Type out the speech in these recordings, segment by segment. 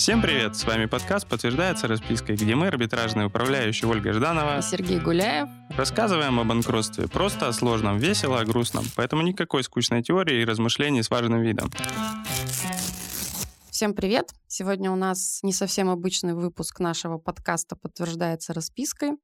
Всем привет! С вами подкаст «Подтверждается распиской», где мы, арбитражный управляющий Ольга Жданова и Сергей Гуляев, рассказываем о банкротстве просто о сложном, весело, о грустном. Поэтому никакой скучной теории и размышлений с важным видом. Всем привет! Сегодня у нас не совсем обычный выпуск нашего подкаста «Подтверждается распиской».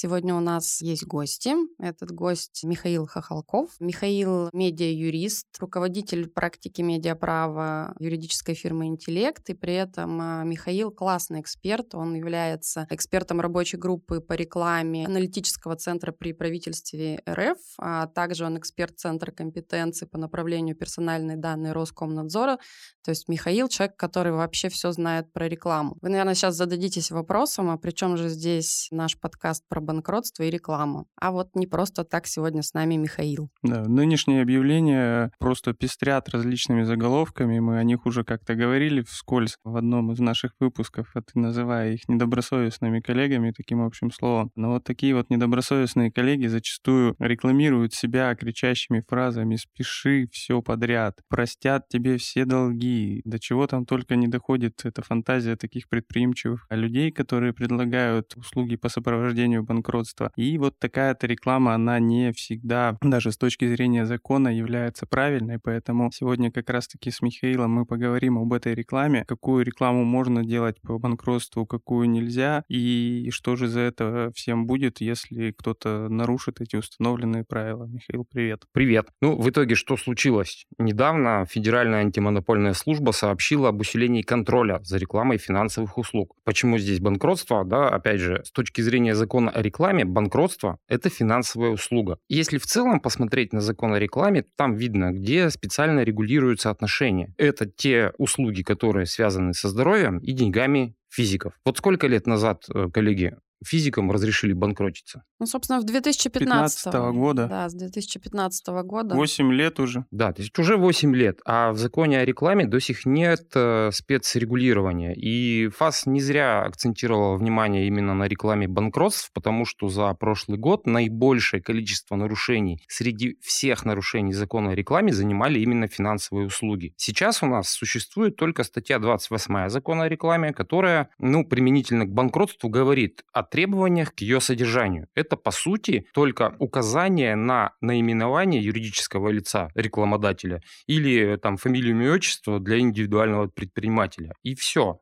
Сегодня у нас есть гости. Этот гость Михаил Хохолков. Михаил – медиа-юрист, руководитель практики медиаправа юридической фирмы «Интеллект». И при этом а, Михаил – классный эксперт. Он является экспертом рабочей группы по рекламе аналитического центра при правительстве РФ, а также он эксперт Центра компетенции по направлению персональные данные Роскомнадзора. То есть Михаил – человек, который вообще все знает про рекламу. Вы, наверное, сейчас зададитесь вопросом, а при чем же здесь наш подкаст про банкротство и рекламу. А вот не просто так сегодня с нами Михаил. Да, нынешние объявления просто пестрят различными заголовками. Мы о них уже как-то говорили вскользь в одном из наших выпусков, а ты называя их недобросовестными коллегами, таким общим словом. Но вот такие вот недобросовестные коллеги зачастую рекламируют себя кричащими фразами «спеши все подряд», «простят тебе все долги», до чего там только не доходит эта фантазия таких предприимчивых людей, которые предлагают услуги по сопровождению банкротства. И вот такая-то реклама, она не всегда, даже с точки зрения закона, является правильной, поэтому сегодня как раз-таки с Михаилом мы поговорим об этой рекламе, какую рекламу можно делать по банкротству, какую нельзя, и что же за это всем будет, если кто-то нарушит эти установленные правила. Михаил, привет. Привет. Ну, в итоге что случилось? Недавно Федеральная антимонопольная служба сообщила об усилении контроля за рекламой финансовых услуг. Почему здесь банкротство? Да, опять же, с точки зрения закона о рекламе банкротство – это финансовая услуга. Если в целом посмотреть на закон о рекламе, там видно, где специально регулируются отношения. Это те услуги, которые связаны со здоровьем и деньгами физиков. Вот сколько лет назад, э, коллеги, физикам разрешили банкротиться? Ну, собственно, в 2015 года. Да, с 2015 года. 8 лет уже. Да, то есть уже 8 лет, а в законе о рекламе до сих нет э, спецрегулирования. И ФАС не зря акцентировал внимание именно на рекламе банкротств, потому что за прошлый год наибольшее количество нарушений среди всех нарушений закона о рекламе занимали именно финансовые услуги. Сейчас у нас существует только статья 28 закона о рекламе, которая, ну, применительно к банкротству говорит о требованиях к ее содержанию. Это, по сути, только указание на наименование юридического лица, рекламодателя, или там фамилию, имя, отчество для индивидуального предпринимателя. И все.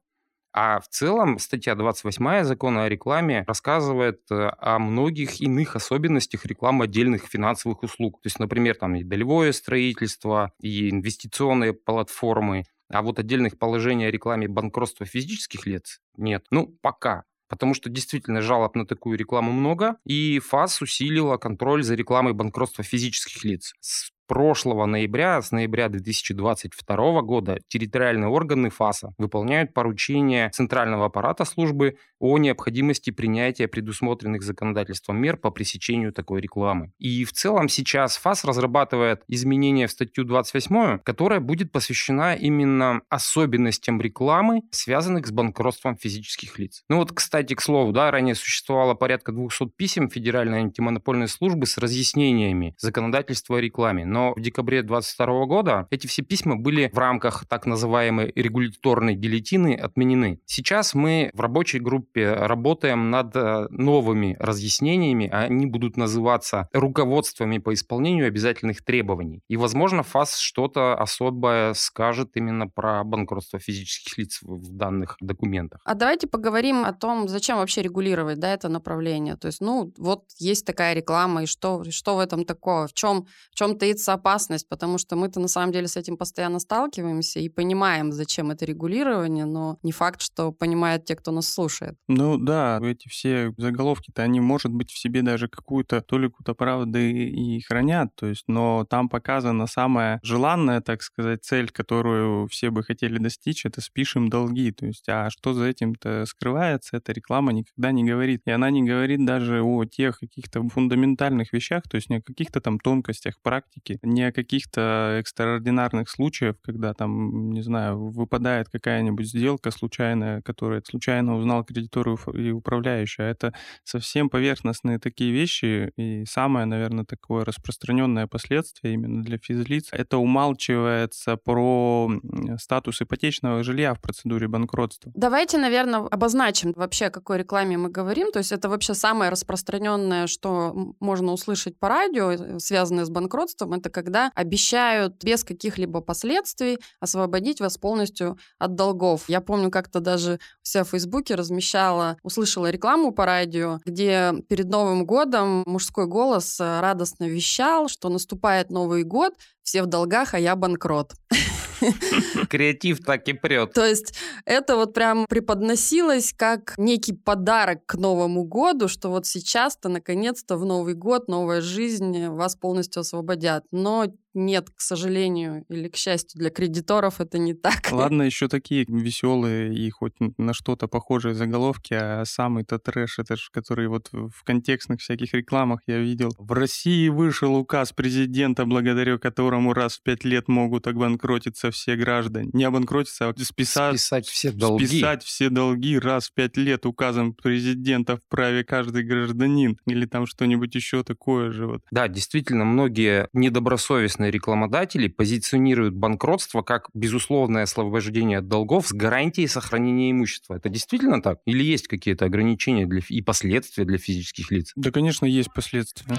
А в целом статья 28 закона о рекламе рассказывает э, о многих иных особенностях рекламы отдельных финансовых услуг. То есть, например, там и долевое строительство, и инвестиционные платформы, а вот отдельных положений о рекламе банкротства физических лиц нет. Ну, пока потому что действительно жалоб на такую рекламу много, и ФАС усилила контроль за рекламой банкротства физических лиц. С прошлого ноября, с ноября 2022 года, территориальные органы ФАСа выполняют поручения Центрального аппарата службы о необходимости принятия предусмотренных законодательством мер по пресечению такой рекламы. И в целом сейчас ФАС разрабатывает изменения в статью 28, которая будет посвящена именно особенностям рекламы, связанных с банкротством физических лиц. Ну вот, кстати, к слову, да, ранее существовало порядка 200 писем Федеральной антимонопольной службы с разъяснениями законодательства о рекламе но в декабре 2022 года эти все письма были в рамках так называемой регуляторной гильотины отменены. Сейчас мы в рабочей группе работаем над э, новыми разъяснениями, они будут называться руководствами по исполнению обязательных требований. И, возможно, ФАС что-то особое скажет именно про банкротство физических лиц в данных документах. А давайте поговорим о том, зачем вообще регулировать да, это направление. То есть, ну, вот есть такая реклама, и что, что в этом такого? В чем, в чем таится появится опасность, потому что мы-то на самом деле с этим постоянно сталкиваемся и понимаем, зачем это регулирование, но не факт, что понимают те, кто нас слушает. Ну да, эти все заголовки-то, они, может быть, в себе даже какую-то толику-то правды и хранят, то есть, но там показана самая желанная, так сказать, цель, которую все бы хотели достичь, это спишем долги, то есть, а что за этим-то скрывается, эта реклама никогда не говорит. И она не говорит даже о тех каких-то фундаментальных вещах, то есть не о каких-то там тонкостях практики, не о каких-то экстраординарных случаях, когда там, не знаю, выпадает какая-нибудь сделка случайная, которую случайно узнал кредитор и управляющий, а это совсем поверхностные такие вещи, и самое, наверное, такое распространенное последствие именно для физлиц, это умалчивается про статус ипотечного жилья в процедуре банкротства. Давайте, наверное, обозначим вообще, о какой рекламе мы говорим. То есть это вообще самое распространенное, что можно услышать по радио, связанное с банкротством, это когда обещают без каких-либо последствий освободить вас полностью от долгов. Я помню, как-то даже у себя в Фейсбуке размещала, услышала рекламу по радио, где перед Новым годом мужской голос э, радостно вещал, что наступает Новый год, все в долгах, а я банкрот. Креатив так и прет. То есть это вот прям преподносилось как некий подарок к Новому году, что вот сейчас-то наконец-то в Новый год новая жизнь вас полностью освободят. Но нет, к сожалению, или к счастью для кредиторов, это не так. Ладно, еще такие веселые и хоть на что-то похожие заголовки, а самый-то трэш, это же, который вот в контекстных всяких рекламах я видел. В России вышел указ президента, благодаря которому раз в пять лет могут обанкротиться все граждане. Не обанкротиться, а списать, списать все долги. Списать все долги раз в пять лет указом президента вправе каждый гражданин. Или там что-нибудь еще такое же. Вот. Да, действительно, многие недобросовестные крупные рекламодатели позиционируют банкротство как безусловное освобождение от долгов с гарантией сохранения имущества. Это действительно так? Или есть какие-то ограничения для, и последствия для физических лиц? Да, конечно, есть последствия.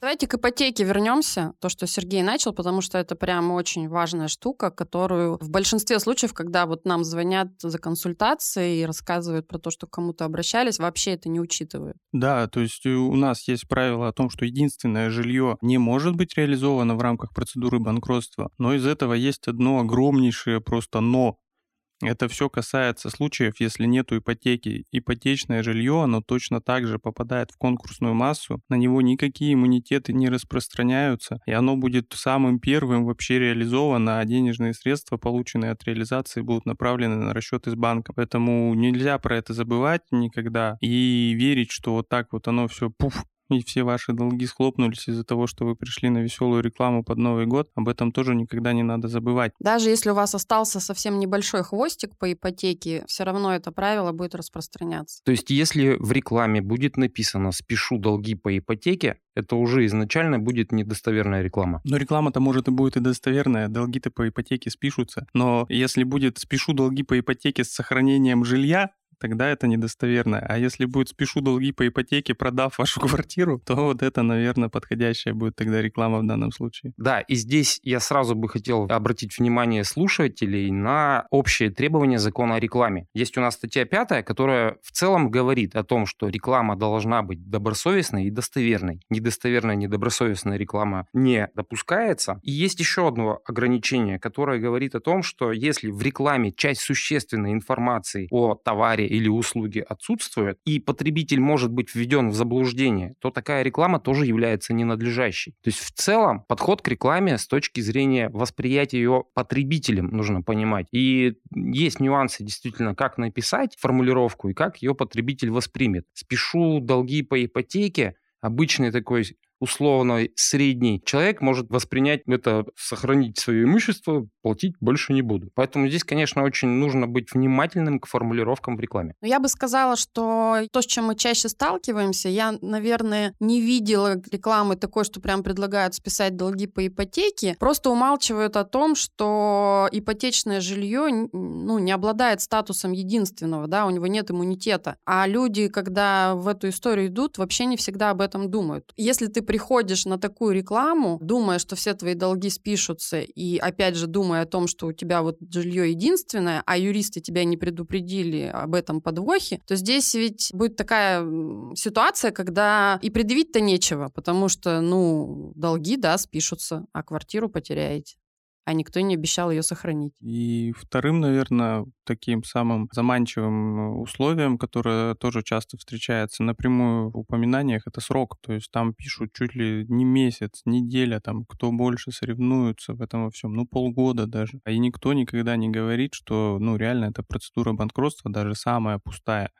Давайте к ипотеке вернемся, то, что Сергей начал, потому что это прям очень важная штука, которую в большинстве случаев, когда вот нам звонят за консультацией и рассказывают про то, что кому-то обращались, вообще это не учитывают. Да, то есть э, у нас есть правило о том, что единственное жилье не может быть реализовано в рамках процедуры банкротства, но из этого есть одно огромнейшее просто «но», это все касается случаев, если нету ипотеки. Ипотечное жилье, оно точно так же попадает в конкурсную массу, на него никакие иммунитеты не распространяются, и оно будет самым первым вообще реализовано, а денежные средства, полученные от реализации, будут направлены на расчет из банка. Поэтому нельзя про это забывать никогда и верить, что вот так вот оно все пуф и все ваши долги схлопнулись из-за того, что вы пришли на веселую рекламу под Новый год, об этом тоже никогда не надо забывать. Даже если у вас остался совсем небольшой хвостик по ипотеке, все равно это правило будет распространяться. То есть если в рекламе будет написано «спешу долги по ипотеке», это уже изначально будет недостоверная реклама. Но реклама-то может и будет и достоверная, долги-то по ипотеке спишутся. Но если будет «спешу долги по ипотеке с сохранением жилья», тогда это недостоверно. А если будет «спешу долги по ипотеке, продав вашу квартиру», то вот это, наверное, подходящая будет тогда реклама в данном случае. Да, и здесь я сразу бы хотел обратить внимание слушателей на общие требования закона о рекламе. Есть у нас статья 5, которая в целом говорит о том, что реклама должна быть добросовестной и достоверной. Недостоверная, недобросовестная реклама не допускается. И есть еще одно ограничение, которое говорит о том, что если в рекламе часть существенной информации о товаре или услуги отсутствуют, и потребитель может быть введен в заблуждение, то такая реклама тоже является ненадлежащей. То есть в целом подход к рекламе с точки зрения восприятия ее потребителем нужно понимать. И есть нюансы действительно, как написать формулировку и как ее потребитель воспримет. Спешу долги по ипотеке, обычный такой условно средний человек может воспринять это, сохранить свое имущество, платить больше не буду. Поэтому здесь, конечно, очень нужно быть внимательным к формулировкам в рекламе. Ну, я бы сказала, что то, с чем мы чаще сталкиваемся, я, наверное, не видела рекламы такой, что прям предлагают списать долги по ипотеке, просто умалчивают о том, что ипотечное жилье ну, не обладает статусом единственного, да, у него нет иммунитета. А люди, когда в эту историю идут, вообще не всегда об этом думают. Если ты приходишь на такую рекламу, думая, что все твои долги спишутся, и опять же думая о том, что у тебя вот жилье единственное, а юристы тебя не предупредили об этом подвохе, то здесь ведь будет такая ситуация, когда и предъявить-то нечего, потому что, ну, долги, да, спишутся, а квартиру потеряете а никто не обещал ее сохранить. И вторым, наверное, таким самым заманчивым условием, которое тоже часто встречается напрямую в упоминаниях, это срок. То есть там пишут чуть ли не месяц, неделя, там, кто больше соревнуется в этом во всем, ну, полгода даже. И никто никогда не говорит, что, ну, реально эта процедура банкротства даже самая пустая.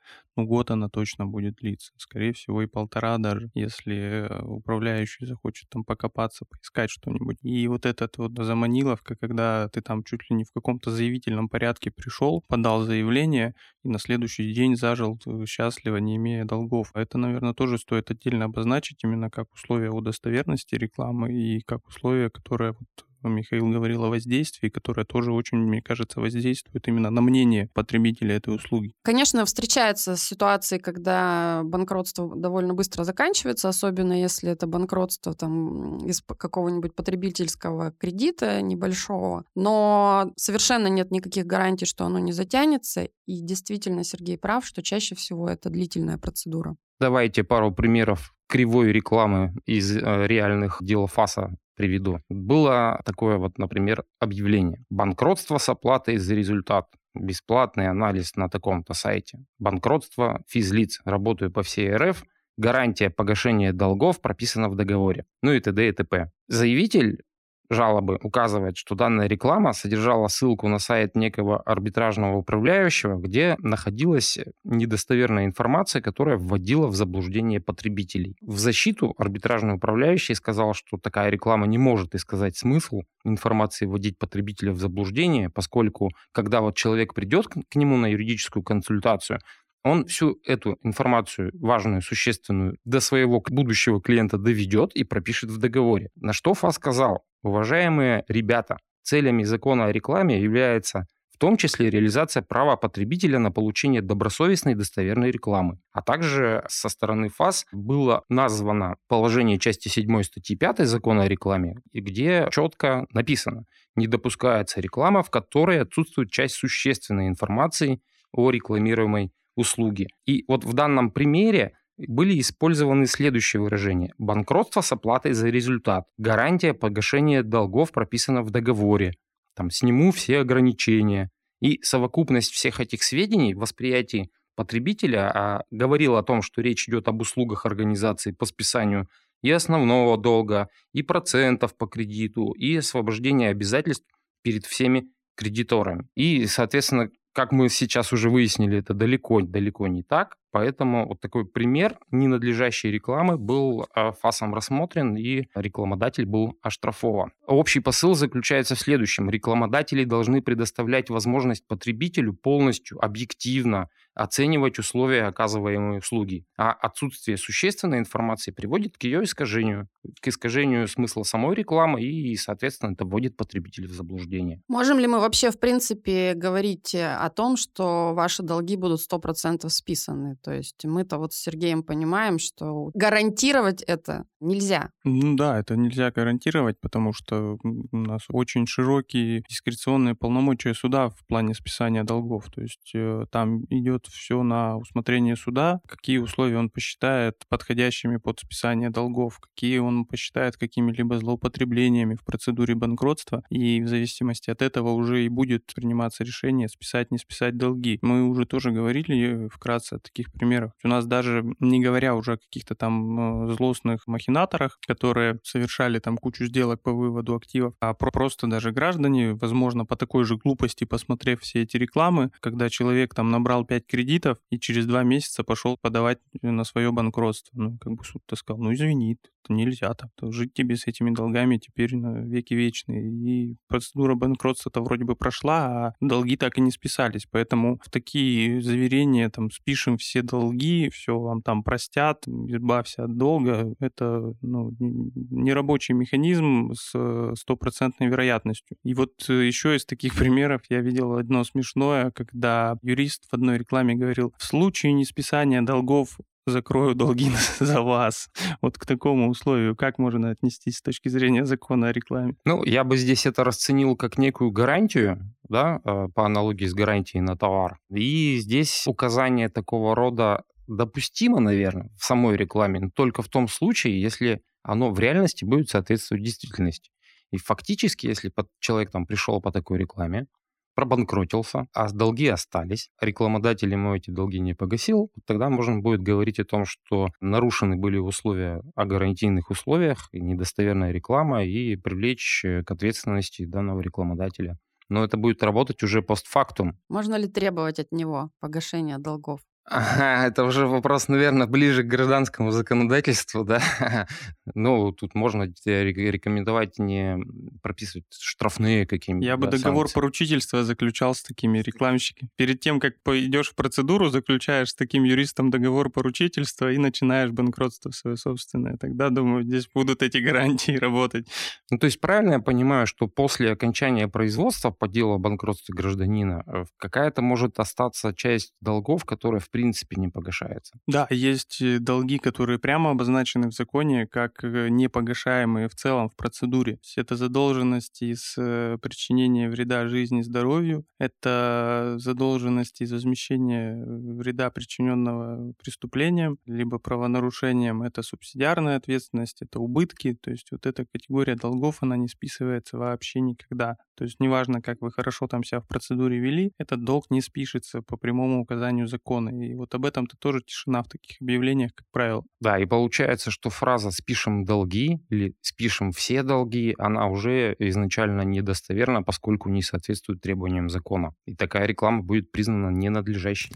Ну, год она точно будет длиться. Скорее всего, и полтора даже, если управляющий захочет там покопаться, поискать что-нибудь. И вот этот вот заманиловка, когда ты там чуть ли не в каком-то заявительном порядке пришел, подал заявление, и на следующий день зажил э, счастливо, не имея долгов. Это, наверное, тоже стоит отдельно обозначить именно как условие удостоверности рекламы и как условие, которое вот Михаил говорил о воздействии, которое тоже очень, мне кажется, воздействует именно на мнение потребителя этой услуги. Конечно, встречаются ситуации, когда банкротство довольно быстро заканчивается, особенно если это банкротство там, из какого-нибудь потребительского кредита небольшого. Но совершенно нет никаких гарантий, что оно не затянется. И действительно, Сергей прав, что чаще всего это длительная процедура. Давайте пару примеров кривой рекламы из э, реальных дел ФАСа приведу. Было такое вот, например, объявление. Банкротство с оплатой за результат. Бесплатный анализ на таком-то сайте. Банкротство физлиц. Работаю по всей РФ. Гарантия погашения долгов прописана в договоре. Ну и т.д. и т.п. Заявитель жалобы указывает, что данная реклама содержала ссылку на сайт некого арбитражного управляющего, где находилась недостоверная информация, которая вводила в заблуждение потребителей. В защиту арбитражный управляющий сказал, что такая реклама не может исказать смысл информации вводить потребителя в заблуждение, поскольку когда вот человек придет к нему на юридическую консультацию, он всю эту информацию, важную, существенную, до своего будущего клиента доведет и пропишет в договоре. На что ФАС сказал, уважаемые ребята, целями закона о рекламе является в том числе реализация права потребителя на получение добросовестной и достоверной рекламы. А также со стороны ФАС было названо положение части 7 статьи 5 закона о рекламе, где четко написано, не допускается реклама, в которой отсутствует часть существенной информации о рекламируемой услуги. И вот в данном примере были использованы следующие выражения. Банкротство с оплатой за результат. Гарантия погашения долгов прописана в договоре. Там, сниму все ограничения. И совокупность всех этих сведений в восприятии потребителя а, говорила о том, что речь идет об услугах организации по списанию и основного долга, и процентов по кредиту, и освобождение обязательств перед всеми кредиторами. И, соответственно, как мы сейчас уже выяснили, это далеко-далеко не так. Поэтому вот такой пример ненадлежащей рекламы был а, ФАСом рассмотрен, и рекламодатель был оштрафован. Общий посыл заключается в следующем. Рекламодатели должны предоставлять возможность потребителю полностью, объективно оценивать условия оказываемой услуги. А отсутствие существенной информации приводит к ее искажению, к искажению смысла самой рекламы и, соответственно, это вводит потребителя в заблуждение. Можем ли мы вообще, в принципе, говорить о том, что ваши долги будут 100% списаны? То есть мы-то вот с Сергеем понимаем, что гарантировать это нельзя. Ну да, это нельзя гарантировать, потому что у нас очень широкие дискреционные полномочия суда в плане списания долгов. То есть э, там идет все на усмотрение суда, какие условия он посчитает подходящими под списание долгов, какие он посчитает какими-либо злоупотреблениями в процедуре банкротства, и в зависимости от этого уже и будет приниматься решение списать, не списать долги. Мы уже тоже говорили вкратце о таких примерах. У нас даже, не говоря уже о каких-то там э, злостных махинаторах, которые совершали там кучу сделок по выводу активов, а просто даже граждане, возможно, по такой же глупости, посмотрев все эти рекламы, когда человек там набрал 5 кредитов и через два месяца пошел подавать на свое банкротство. Ну, как бы суд-то сказал, ну, извини, это нельзя так. То жить тебе с этими долгами теперь на веки вечные. И процедура банкротства-то вроде бы прошла, а долги так и не списались. Поэтому в такие заверения, там, спишем все долги, все вам там простят, избавься от долга, это ну, нерабочий механизм с стопроцентной вероятностью. И вот э, еще из таких примеров я видел одно смешное, когда юрист в одной рекламе говорил, в случае несписания долгов закрою долги за вас. Вот к такому условию как можно отнестись с точки зрения закона о рекламе? Ну, я бы здесь это расценил как некую гарантию, да, э, по аналогии с гарантией на товар. И здесь указание такого рода допустимо, наверное, в самой рекламе, но только в том случае, если оно в реальности будет соответствовать действительности. И фактически, если человек там пришел по такой рекламе, пробанкротился, а долги остались, рекламодатель ему эти долги не погасил, тогда можно будет говорить о том, что нарушены были условия о гарантийных условиях, недостоверная реклама и привлечь э, к ответственности данного рекламодателя. Но это будет работать уже постфактум. Можно ли требовать от него погашения долгов? Ага, это уже вопрос, наверное, ближе к гражданскому законодательству, да. Ну, тут можно рекомендовать не прописывать штрафные какие-нибудь. Я бы да, договор санкции. поручительства заключал с такими рекламщиками. Перед тем, как пойдешь в процедуру, заключаешь с таким юристом договор поручительства и начинаешь банкротство свое собственное. Тогда, думаю, здесь будут эти гарантии работать. Ну, то есть правильно я понимаю, что после окончания производства по делу о банкротстве гражданина э, какая-то может остаться часть долгов, которая в принципе не погашается? Да, есть э, долги, которые прямо обозначены в законе как э, непогашаемые в целом в процедуре. Это задолженности из э, причинения вреда жизни и здоровью, это задолженности из возмещения вреда, причиненного преступлением, либо правонарушением, это субсидиарная ответственность, это убытки, то есть вот эта категория долгов, она не списывается вообще никогда. То есть неважно, как вы хорошо там себя в процедуре вели, этот долг не спишется по прямому указанию закона. И вот об этом-то тоже тишина в таких объявлениях, как правило. Да, и получается, что фраза «спишем долги» или «спишем все долги», она уже изначально недостоверна, поскольку не соответствует требованиям закона. И такая реклама будет признана ненадлежащей.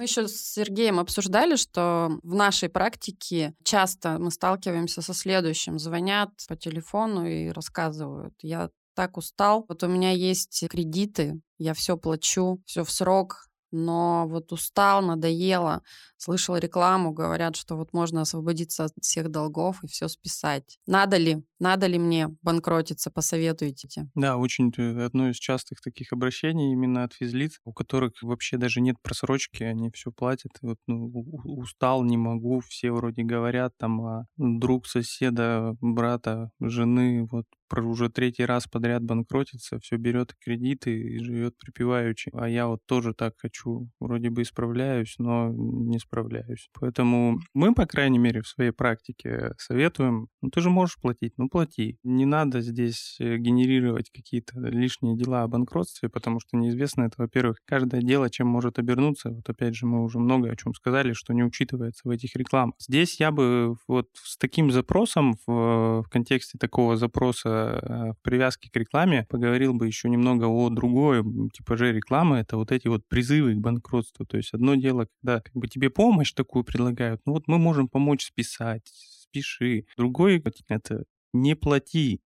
Мы еще с Сергеем обсуждали, что в нашей практике часто мы сталкиваемся со следующим. Звонят по телефону и рассказывают, я так устал, вот у меня есть кредиты, я все плачу, все в срок, но вот устал, надоело, слышал рекламу, говорят, что вот можно освободиться от всех долгов и все списать. Надо ли? Надо ли мне банкротиться? Посоветуйте. Да, очень одно из частых таких обращений именно от физлиц, у которых вообще даже нет просрочки, они все платят. Вот, ну, устал, не могу, все вроде говорят, там, а друг соседа, брата, жены, вот уже третий раз подряд банкротится, все берет кредиты и живет припеваючи. А я вот тоже так хочу, вроде бы исправляюсь, но не справляюсь. Поэтому мы, по крайней мере, в своей практике советуем, ну ты же можешь платить, ну плати. Не надо здесь э, генерировать какие-то лишние дела о банкротстве, потому что неизвестно это, во-первых, каждое дело, чем может обернуться. Вот опять же, мы уже много о чем сказали, что не учитывается в этих рекламах. Здесь я бы вот с таким запросом в, в контексте такого запроса э, привязки к рекламе поговорил бы еще немного о другой типаже рекламы. Это вот эти вот призывы к банкротству. То есть одно дело, когда как бы тебе помощь такую предлагают, ну вот мы можем помочь списать, спеши. Другой это не плати.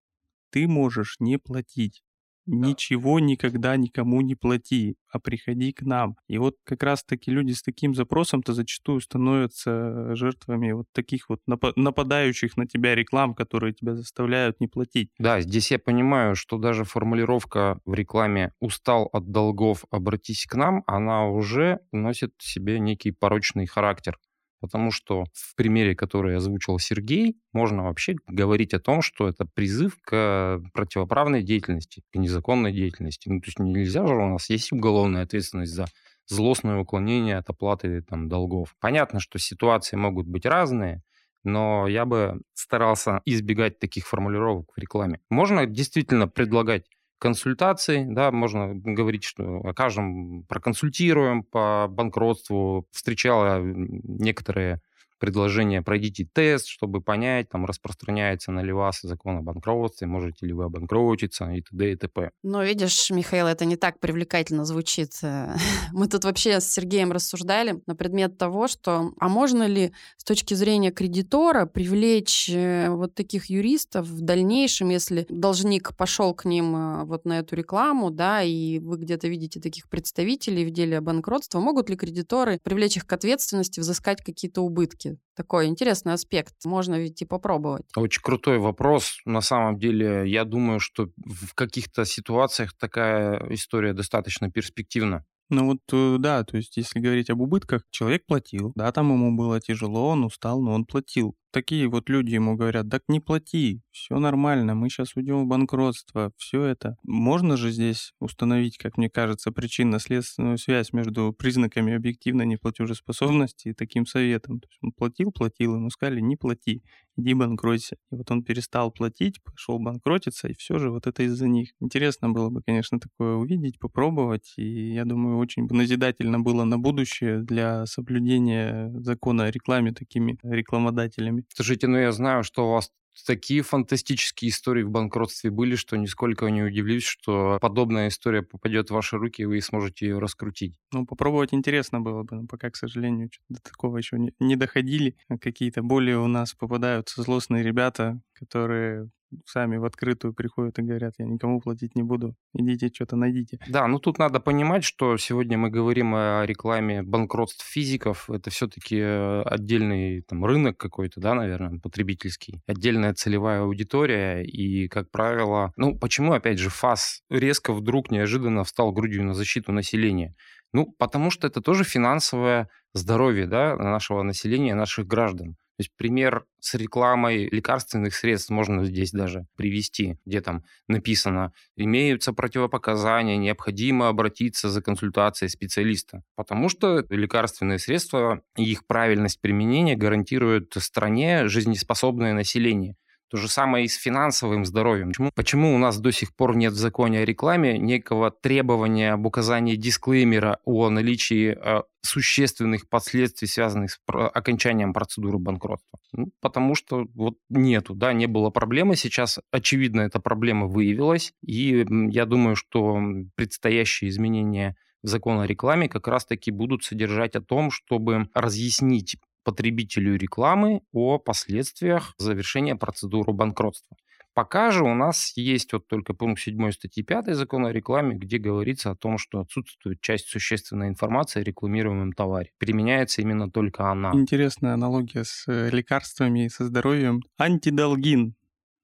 Ты можешь не платить. Ничего никогда никому не плати, а приходи к нам. И вот как раз-таки люди с таким запросом-то зачастую становятся жертвами вот таких вот нападающих на тебя реклам, которые тебя заставляют не платить. Да, здесь я понимаю, что даже формулировка в рекламе «устал от долгов, обратись к нам», она уже носит в себе некий порочный характер потому что в примере, который озвучил Сергей, можно вообще говорить о том, что это призыв к противоправной деятельности, к незаконной деятельности. Ну, то есть нельзя же, у нас есть уголовная ответственность за злостное уклонение от оплаты там, долгов. Понятно, что ситуации могут быть разные, но я бы старался избегать таких формулировок в рекламе. Можно действительно предлагать консультации, да, можно говорить, что окажем, проконсультируем по банкротству. Встречала некоторые предложение «пройдите тест», чтобы понять, там, распространяется на ли вас закон о банкротстве, можете ли вы обанкротиться и т.д. и т.п. Но видишь, Михаил, это не так привлекательно звучит. Мы тут вообще с Сергеем рассуждали на предмет того, что а можно ли с точки зрения кредитора привлечь э, вот таких юристов в дальнейшем, если должник пошел к ним э, вот на эту рекламу, да, и вы где-то видите таких представителей в деле банкротства, могут ли кредиторы привлечь их к ответственности, взыскать какие-то убытки? Такой интересный аспект. Можно ведь и попробовать. Очень крутой вопрос. На самом деле, я думаю, что в каких-то ситуациях такая история достаточно перспективна. Ну вот, э, да, то есть если говорить об убытках, человек платил, да, там ему было тяжело, он устал, но он платил такие вот люди ему говорят, так не плати, все нормально, мы сейчас уйдем в банкротство, все это. Можно же здесь установить, как мне кажется, причинно-следственную связь между признаками объективной неплатежеспособности и таким советом. То есть он платил, платил, ему сказали, не плати, иди банкроться. И вот он перестал платить, пошел банкротиться, и все же вот это из-за них. Интересно было бы, конечно, такое увидеть, попробовать, и я думаю, очень назидательно было на будущее для соблюдения закона о рекламе такими рекламодателями. Слушайте, ну я знаю, что у вас такие фантастические истории в банкротстве были, что нисколько не удивлюсь, что подобная история попадет в ваши руки, и вы сможете ее раскрутить. Ну, попробовать интересно было бы, но пока, к сожалению, до такого еще не, не доходили. Какие-то более у нас попадаются злостные ребята, которые сами в открытую приходят и говорят, я никому платить не буду, идите что-то найдите. Да, ну тут надо понимать, что сегодня мы говорим о рекламе банкротств физиков, это все-таки э, отдельный там рынок какой-то, да, наверное, потребительский, отдельная целевая аудитория, и, как правило, ну почему, опять же, ФАС резко вдруг неожиданно встал грудью на защиту населения? Ну, потому что это тоже финансовое здоровье да, нашего населения, наших граждан. То есть пример с рекламой лекарственных средств можно здесь даже привести, где там написано, имеются противопоказания, необходимо обратиться за консультацией специалиста. Потому что лекарственные средства и их правильность применения гарантируют стране жизнеспособное население. То же самое и с финансовым здоровьем. Почему, почему у нас до сих пор нет в законе о рекламе некого требования об указании дисклеймера о наличии э, существенных последствий, связанных с окончанием процедуры банкротства? Ну, потому что вот нету, да, не было проблемы. Сейчас, очевидно, эта проблема выявилась. И я думаю, что предстоящие изменения в закон о рекламе как раз-таки будут содержать о том, чтобы разъяснить потребителю рекламы о последствиях завершения процедуры банкротства. Пока же у нас есть вот только пункт 7 статьи 5 закона о рекламе, где говорится о том, что отсутствует часть существенной информации о рекламируемом товаре. Применяется именно только она. Интересная аналогия с э, лекарствами и со здоровьем. Антидолгин.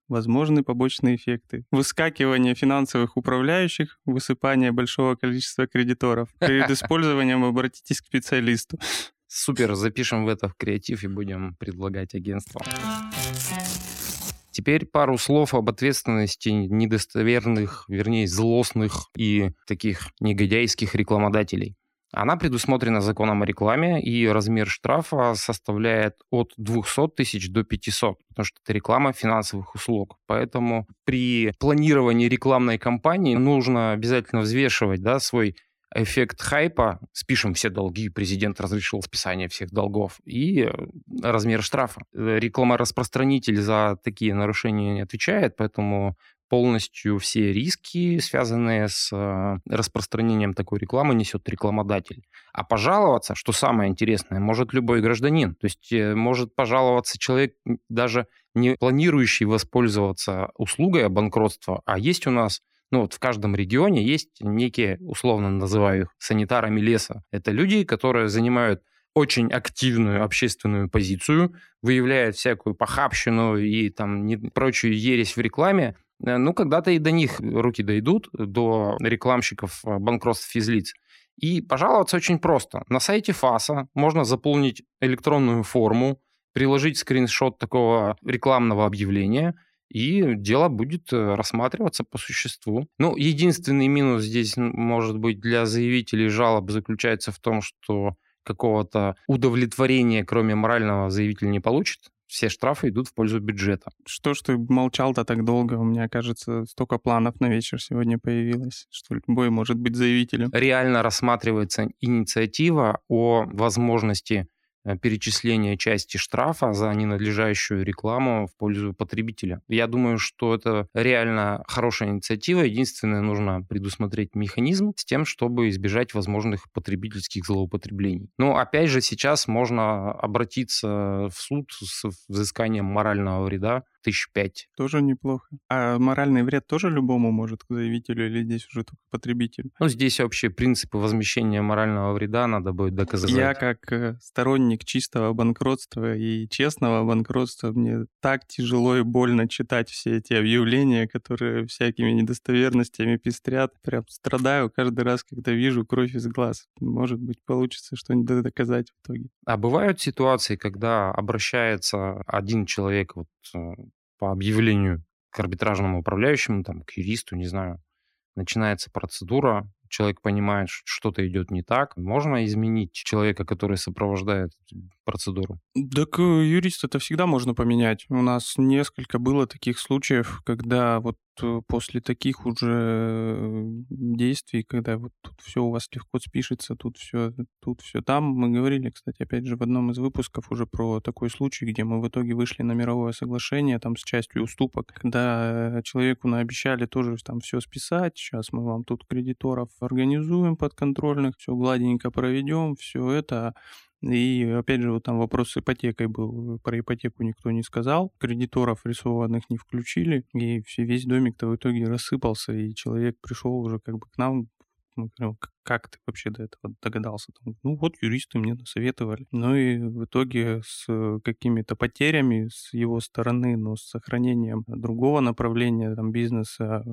Возможны побочные эффекты. Выскакивание финансовых управляющих, высыпание большого количества кредиторов. Перед использованием обратитесь к специалисту. Супер, запишем в это в креатив и будем предлагать агентство. Теперь пару слов об ответственности недостоверных, вернее, злостных и таких негодяйских рекламодателей. Она предусмотрена законом о рекламе, и размер штрафа составляет от 200 тысяч до 500, потому что это реклама финансовых услуг. Поэтому при планировании рекламной кампании нужно обязательно взвешивать да, свой эффект хайпа, спишем все долги, президент разрешил списание всех долгов, и э, размер штрафа. Э, Рекламораспространитель за такие нарушения не отвечает, поэтому полностью все риски, связанные с э, распространением такой рекламы, несет рекламодатель. А пожаловаться, что самое интересное, может любой гражданин. То есть может пожаловаться человек, даже не планирующий воспользоваться услугой банкротства, а есть у нас ну вот в каждом регионе есть некие, условно называю их, санитарами леса. Это люди, которые занимают очень активную общественную позицию, выявляют всякую похабщину и там не, прочую ересь в рекламе, э, ну, когда-то и до них руки дойдут, до рекламщиков э, банкротств физлиц. И пожаловаться очень просто. На сайте ФАСа можно заполнить электронную форму, приложить скриншот такого рекламного объявления – и дело будет э, рассматриваться по существу. Ну, единственный минус здесь может быть для заявителей жалоб заключается в том, что какого-то удовлетворения, кроме морального, заявитель не получит. Все штрафы идут в пользу бюджета. Что ж ты молчал-то так долго? У меня, кажется, столько планов на вечер сегодня появилось, что любой может быть заявителем. Реально рассматривается инициатива о возможности перечисление части штрафа за ненадлежащую рекламу в пользу потребителя. Я думаю, что это реально хорошая инициатива. Единственное, нужно предусмотреть механизм с тем, чтобы избежать возможных потребительских злоупотреблений. Но опять же, сейчас можно обратиться в суд с взысканием морального вреда тысяч пять. Тоже неплохо. А моральный вред тоже любому может к заявителю или здесь уже только потребителю? Ну, здесь вообще принципы возмещения морального вреда надо будет доказать. Я как э, сторонник чистого банкротства и честного банкротства, мне так тяжело и больно читать все эти объявления, которые всякими недостоверностями пестрят. Прям страдаю каждый раз, когда вижу кровь из глаз. Может быть, получится что-нибудь доказать в итоге. А бывают ситуации, когда обращается один человек вот по объявлению к арбитражному управляющему, там, к юристу, не знаю, начинается процедура, человек понимает, что что-то идет не так, можно изменить человека, который сопровождает процедуру? Так э, юрист это всегда можно поменять. У нас несколько было таких случаев, когда вот э, после таких уже действий, когда вот тут все у вас легко спишется, тут все, тут все там. Мы говорили, кстати, опять же, в одном из выпусков уже про такой случай, где мы в итоге вышли на мировое соглашение там с частью уступок, когда человеку наобещали тоже там все списать, сейчас мы вам тут кредиторов организуем подконтрольных, все гладенько проведем, все это, и опять же, вот там вопрос с ипотекой был. Про ипотеку никто не сказал. Кредиторов рисованных не включили. И весь домик-то в итоге рассыпался. И человек пришел уже как бы к нам мы говорим, как ты вообще до этого догадался? Ну вот юристы мне насоветовали. Ну и в итоге с какими-то потерями с его стороны, но с сохранением другого направления там, бизнеса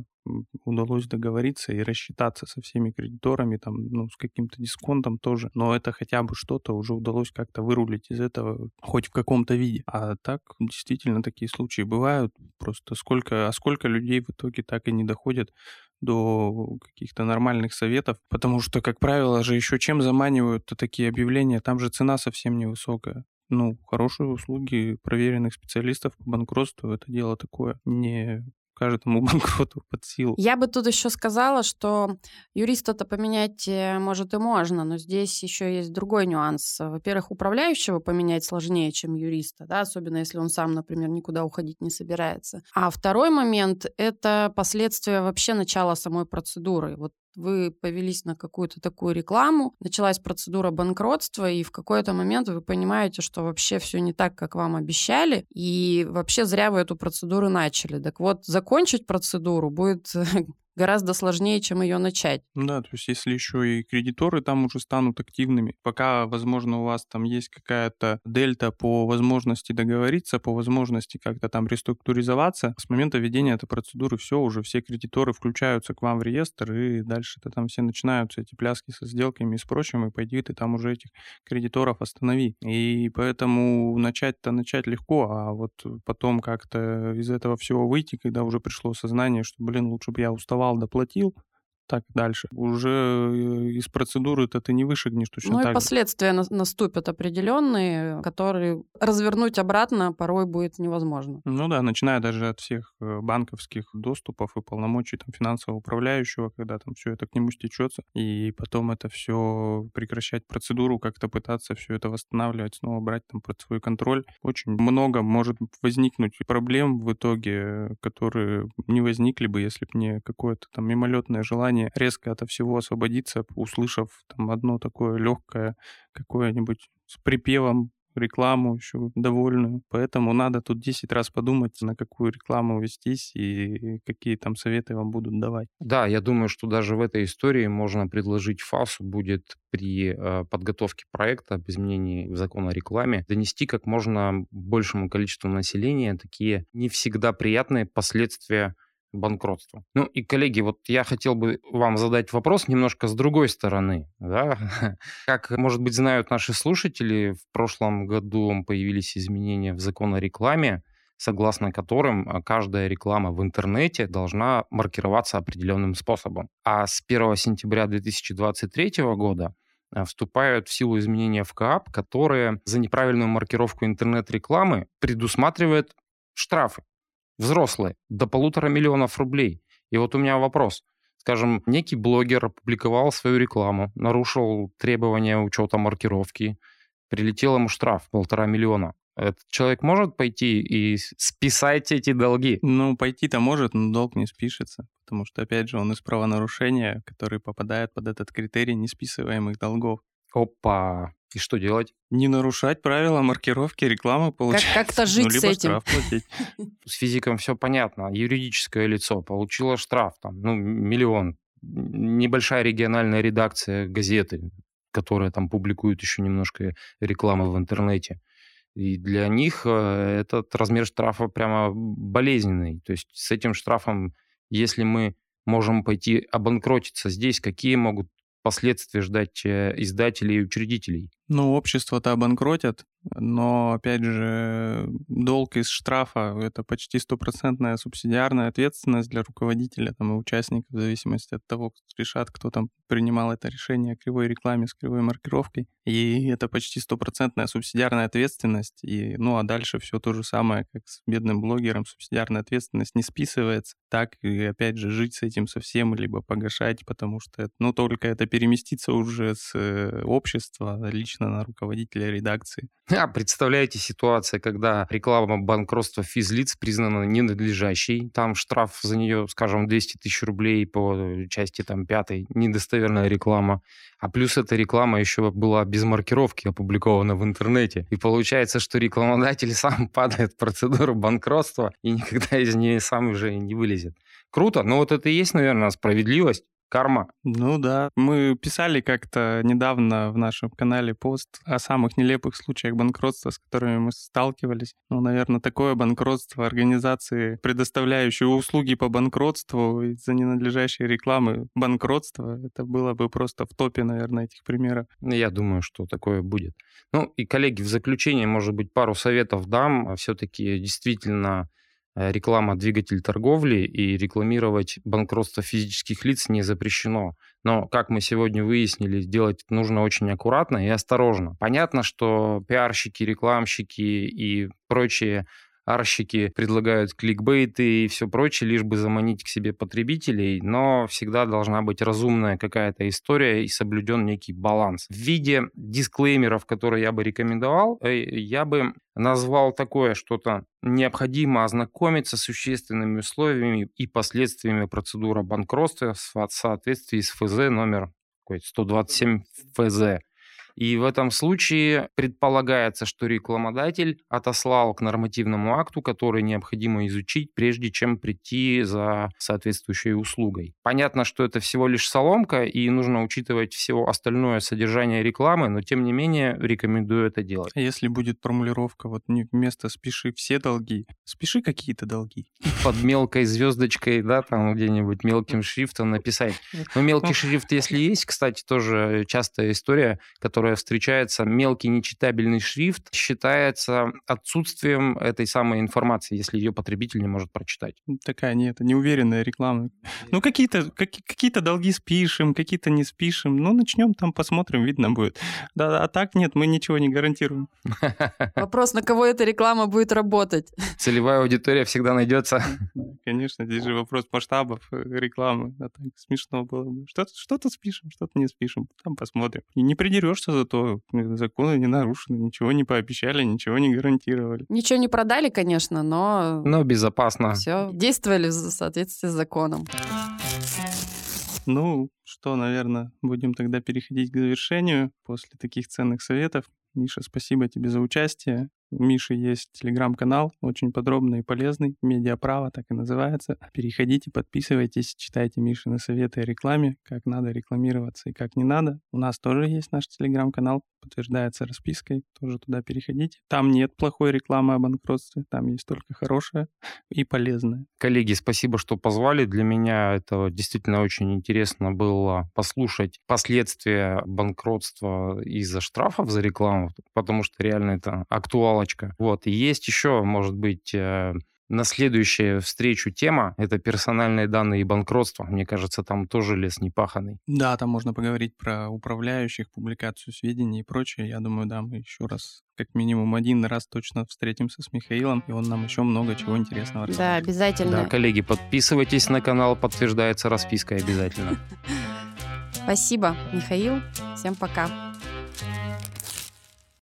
удалось договориться и рассчитаться со всеми кредиторами, там, ну, с каким-то дисконтом тоже. Но это хотя бы что-то уже удалось как-то вырулить из этого хоть в каком-то виде. А так действительно такие случаи бывают. Просто сколько, а сколько людей в итоге так и не доходят до каких-то нормальных советов, потому что, как правило, же еще чем заманивают такие объявления, там же цена совсем невысокая. Ну, хорошие услуги проверенных специалистов по банкротству, это дело такое не каждому банкроту под силу. Я бы тут еще сказала, что юриста-то поменять э, может и можно, но здесь еще есть другой нюанс. Во-первых, управляющего поменять сложнее, чем юриста, да, особенно если он сам, например, никуда уходить не собирается. А второй момент — это последствия вообще начала самой процедуры. Вот вы повелись на какую-то такую рекламу, началась процедура банкротства, и в какой-то момент вы понимаете, что вообще все не так, как вам обещали, и вообще зря вы эту процедуру начали. Так вот, закончить процедуру будет гораздо сложнее, чем ее начать. Да, то есть если еще и кредиторы там уже станут активными, пока, возможно, у вас там есть какая-то дельта по возможности договориться, по возможности как-то там реструктуризоваться, с момента введения этой процедуры все, уже все кредиторы включаются к вам в реестр, и дальше-то там все начинаются эти пляски со сделками и с прочим, и пойди ты там уже этих кредиторов останови. И поэтому начать-то начать легко, а вот потом как-то из этого всего выйти, когда уже пришло сознание, что, блин, лучше бы я уставал доплатил, так дальше. Уже э, из процедуры это ты не вышагнешь точно Ну так и последствия же. наступят определенные, которые развернуть обратно порой будет невозможно. Ну да, начиная даже от всех э, банковских доступов и полномочий там, финансового управляющего, когда там все это к нему стечется, и потом это все прекращать процедуру, как-то пытаться все это восстанавливать, снова брать там под свой контроль. Очень много может возникнуть проблем в итоге, которые не возникли бы, если бы не какое-то там мимолетное желание желание резко от всего освободиться, услышав там одно такое легкое какое-нибудь с припевом рекламу еще довольную. Поэтому надо тут 10 раз подумать, на какую рекламу вестись и какие там советы вам будут давать. Да, я думаю, что даже в этой истории можно предложить ФАСу будет при э, подготовке проекта об изменении закона о рекламе донести как можно большему количеству населения такие не всегда приятные последствия банкротству. Ну и, коллеги, вот я хотел бы вам задать вопрос немножко с другой стороны. Да? Как, может быть, знают наши слушатели, в прошлом году появились изменения в закон о рекламе, согласно которым а, каждая реклама в интернете должна маркироваться определенным способом. А с 1 сентября 2023 года а, вступают в силу изменения в КАП, которые за неправильную маркировку интернет-рекламы предусматривают штрафы взрослые, до полутора миллионов рублей. И вот у меня вопрос. Скажем, некий блогер опубликовал свою рекламу, нарушил требования учета маркировки, прилетел ему штраф полтора миллиона. Этот человек может пойти и списать эти долги? Ну, пойти-то может, но долг не спишется, потому что, опять же, он из правонарушения, который попадает под этот критерий несписываемых долгов. Опа! И что делать? Не нарушать правила маркировки рекламы, получается. Как- как-то жить ну, либо с этим. штраф платить. С физиком все понятно. Юридическое лицо получило штраф, там, ну, миллион. Небольшая региональная редакция газеты, которая там публикует еще немножко рекламы в интернете. И для них э, этот размер штрафа прямо болезненный. То есть с этим штрафом, если мы можем пойти обанкротиться здесь, какие могут последствия ждать э, издателей и учредителей? Ну, общество-то обанкротят, но, опять же, долг из штрафа — это почти стопроцентная субсидиарная ответственность для руководителя там, и участников, в зависимости от того, кто решат, кто там принимал это решение о кривой рекламе с кривой маркировкой. И это почти стопроцентная субсидиарная ответственность. И, ну, а дальше все то же самое, как с бедным блогером. Субсидиарная ответственность не списывается. Так и, опять же, жить с этим совсем, либо погашать, потому что, ну, только это переместится уже с э, общества лично на руководителя редакции. А, представляете ситуация, когда реклама банкротства физлиц признана ненадлежащей, там штраф за нее, скажем, 200 тысяч рублей по части там пятой, недостоверная реклама, а плюс эта реклама еще была без маркировки опубликована в интернете. И получается, что рекламодатель сам падает в процедуру банкротства и никогда из нее сам уже не вылезет. Круто, но вот это и есть, наверное, справедливость. Карма. Ну да. Мы писали как-то недавно в нашем канале пост о самых нелепых случаях банкротства, с которыми мы сталкивались. Ну, наверное, такое банкротство организации, предоставляющей услуги по банкротству из-за ненадлежащей рекламы банкротства, это было бы просто в топе, наверное, этих примеров. Ну, я думаю, что такое будет. Ну и, коллеги, в заключение, может быть, пару советов дам. Все-таки действительно реклама двигатель торговли и рекламировать банкротство физических лиц не запрещено. Но, как мы сегодня выяснили, делать нужно очень аккуратно и осторожно. Понятно, что пиарщики, рекламщики и прочие арщики предлагают кликбейты и все прочее, лишь бы заманить к себе потребителей, но всегда должна быть разумная какая-то история и соблюден некий баланс. В виде дисклеймеров, которые я бы рекомендовал, э, я бы назвал такое что-то необходимо ознакомиться с существенными условиями и последствиями процедуры банкротства в соответствии с ФЗ номер 127 ФЗ. И в этом случае предполагается, что рекламодатель отослал к нормативному акту, который необходимо изучить, прежде чем прийти за соответствующей услугой. Понятно, что это всего лишь соломка, и нужно учитывать все остальное содержание рекламы, но тем не менее рекомендую это делать. А если будет формулировка, вот не вместо «спиши все долги», «спиши какие-то долги». Под мелкой звездочкой, да, там где-нибудь мелким шрифтом написать. Но мелкий шрифт, если есть, кстати, тоже частая история, которая которая встречается, мелкий нечитабельный шрифт, считается отсутствием этой самой информации, если ее потребитель не может прочитать. Такая нет, неуверенная реклама. Ну, какие-то как, какие долги спишем, какие-то не спишем. Ну, начнем там, посмотрим, видно будет. Да, а так нет, мы ничего не гарантируем. Вопрос, на кого эта реклама будет работать? Целевая аудитория всегда найдется. Конечно, здесь же вопрос масштабов э, рекламы. Да, так смешно было бы. Что-то что спишем, что-то не спишем. Там посмотрим. И не придерешься зато законы не нарушены, ничего не пообещали, ничего не гарантировали. Ничего не продали, конечно, но... Но безопасно. Все, действовали в соответствии с законом. Ну, что, наверное, будем тогда переходить к завершению после таких ценных советов. Миша, спасибо тебе за участие. У Миши есть телеграм-канал, очень подробный и полезный, «Медиаправо» так и называется. Переходите, подписывайтесь, читайте Мишины советы о рекламе, как надо рекламироваться и как не надо. У нас тоже есть наш телеграм-канал, подтверждается распиской, тоже туда переходите. Там нет плохой рекламы о банкротстве, там есть только хорошая и полезная. Коллеги, спасибо, что позвали. Для меня это действительно очень интересно было послушать последствия банкротства из-за штрафов за рекламу, потому что реально это актуально палочка. Вот. И есть еще, может быть, э, на следующую встречу тема — это персональные данные и банкротство. Мне кажется, там тоже лес не паханный. Да, там можно поговорить про управляющих, публикацию сведений и прочее. Я думаю, да, мы еще раз как минимум один раз точно встретимся с Михаилом, и он нам еще много чего интересного расскажет. Да, обязательно. Да, коллеги, подписывайтесь на канал, подтверждается распиской обязательно. Спасибо, Михаил. Всем пока.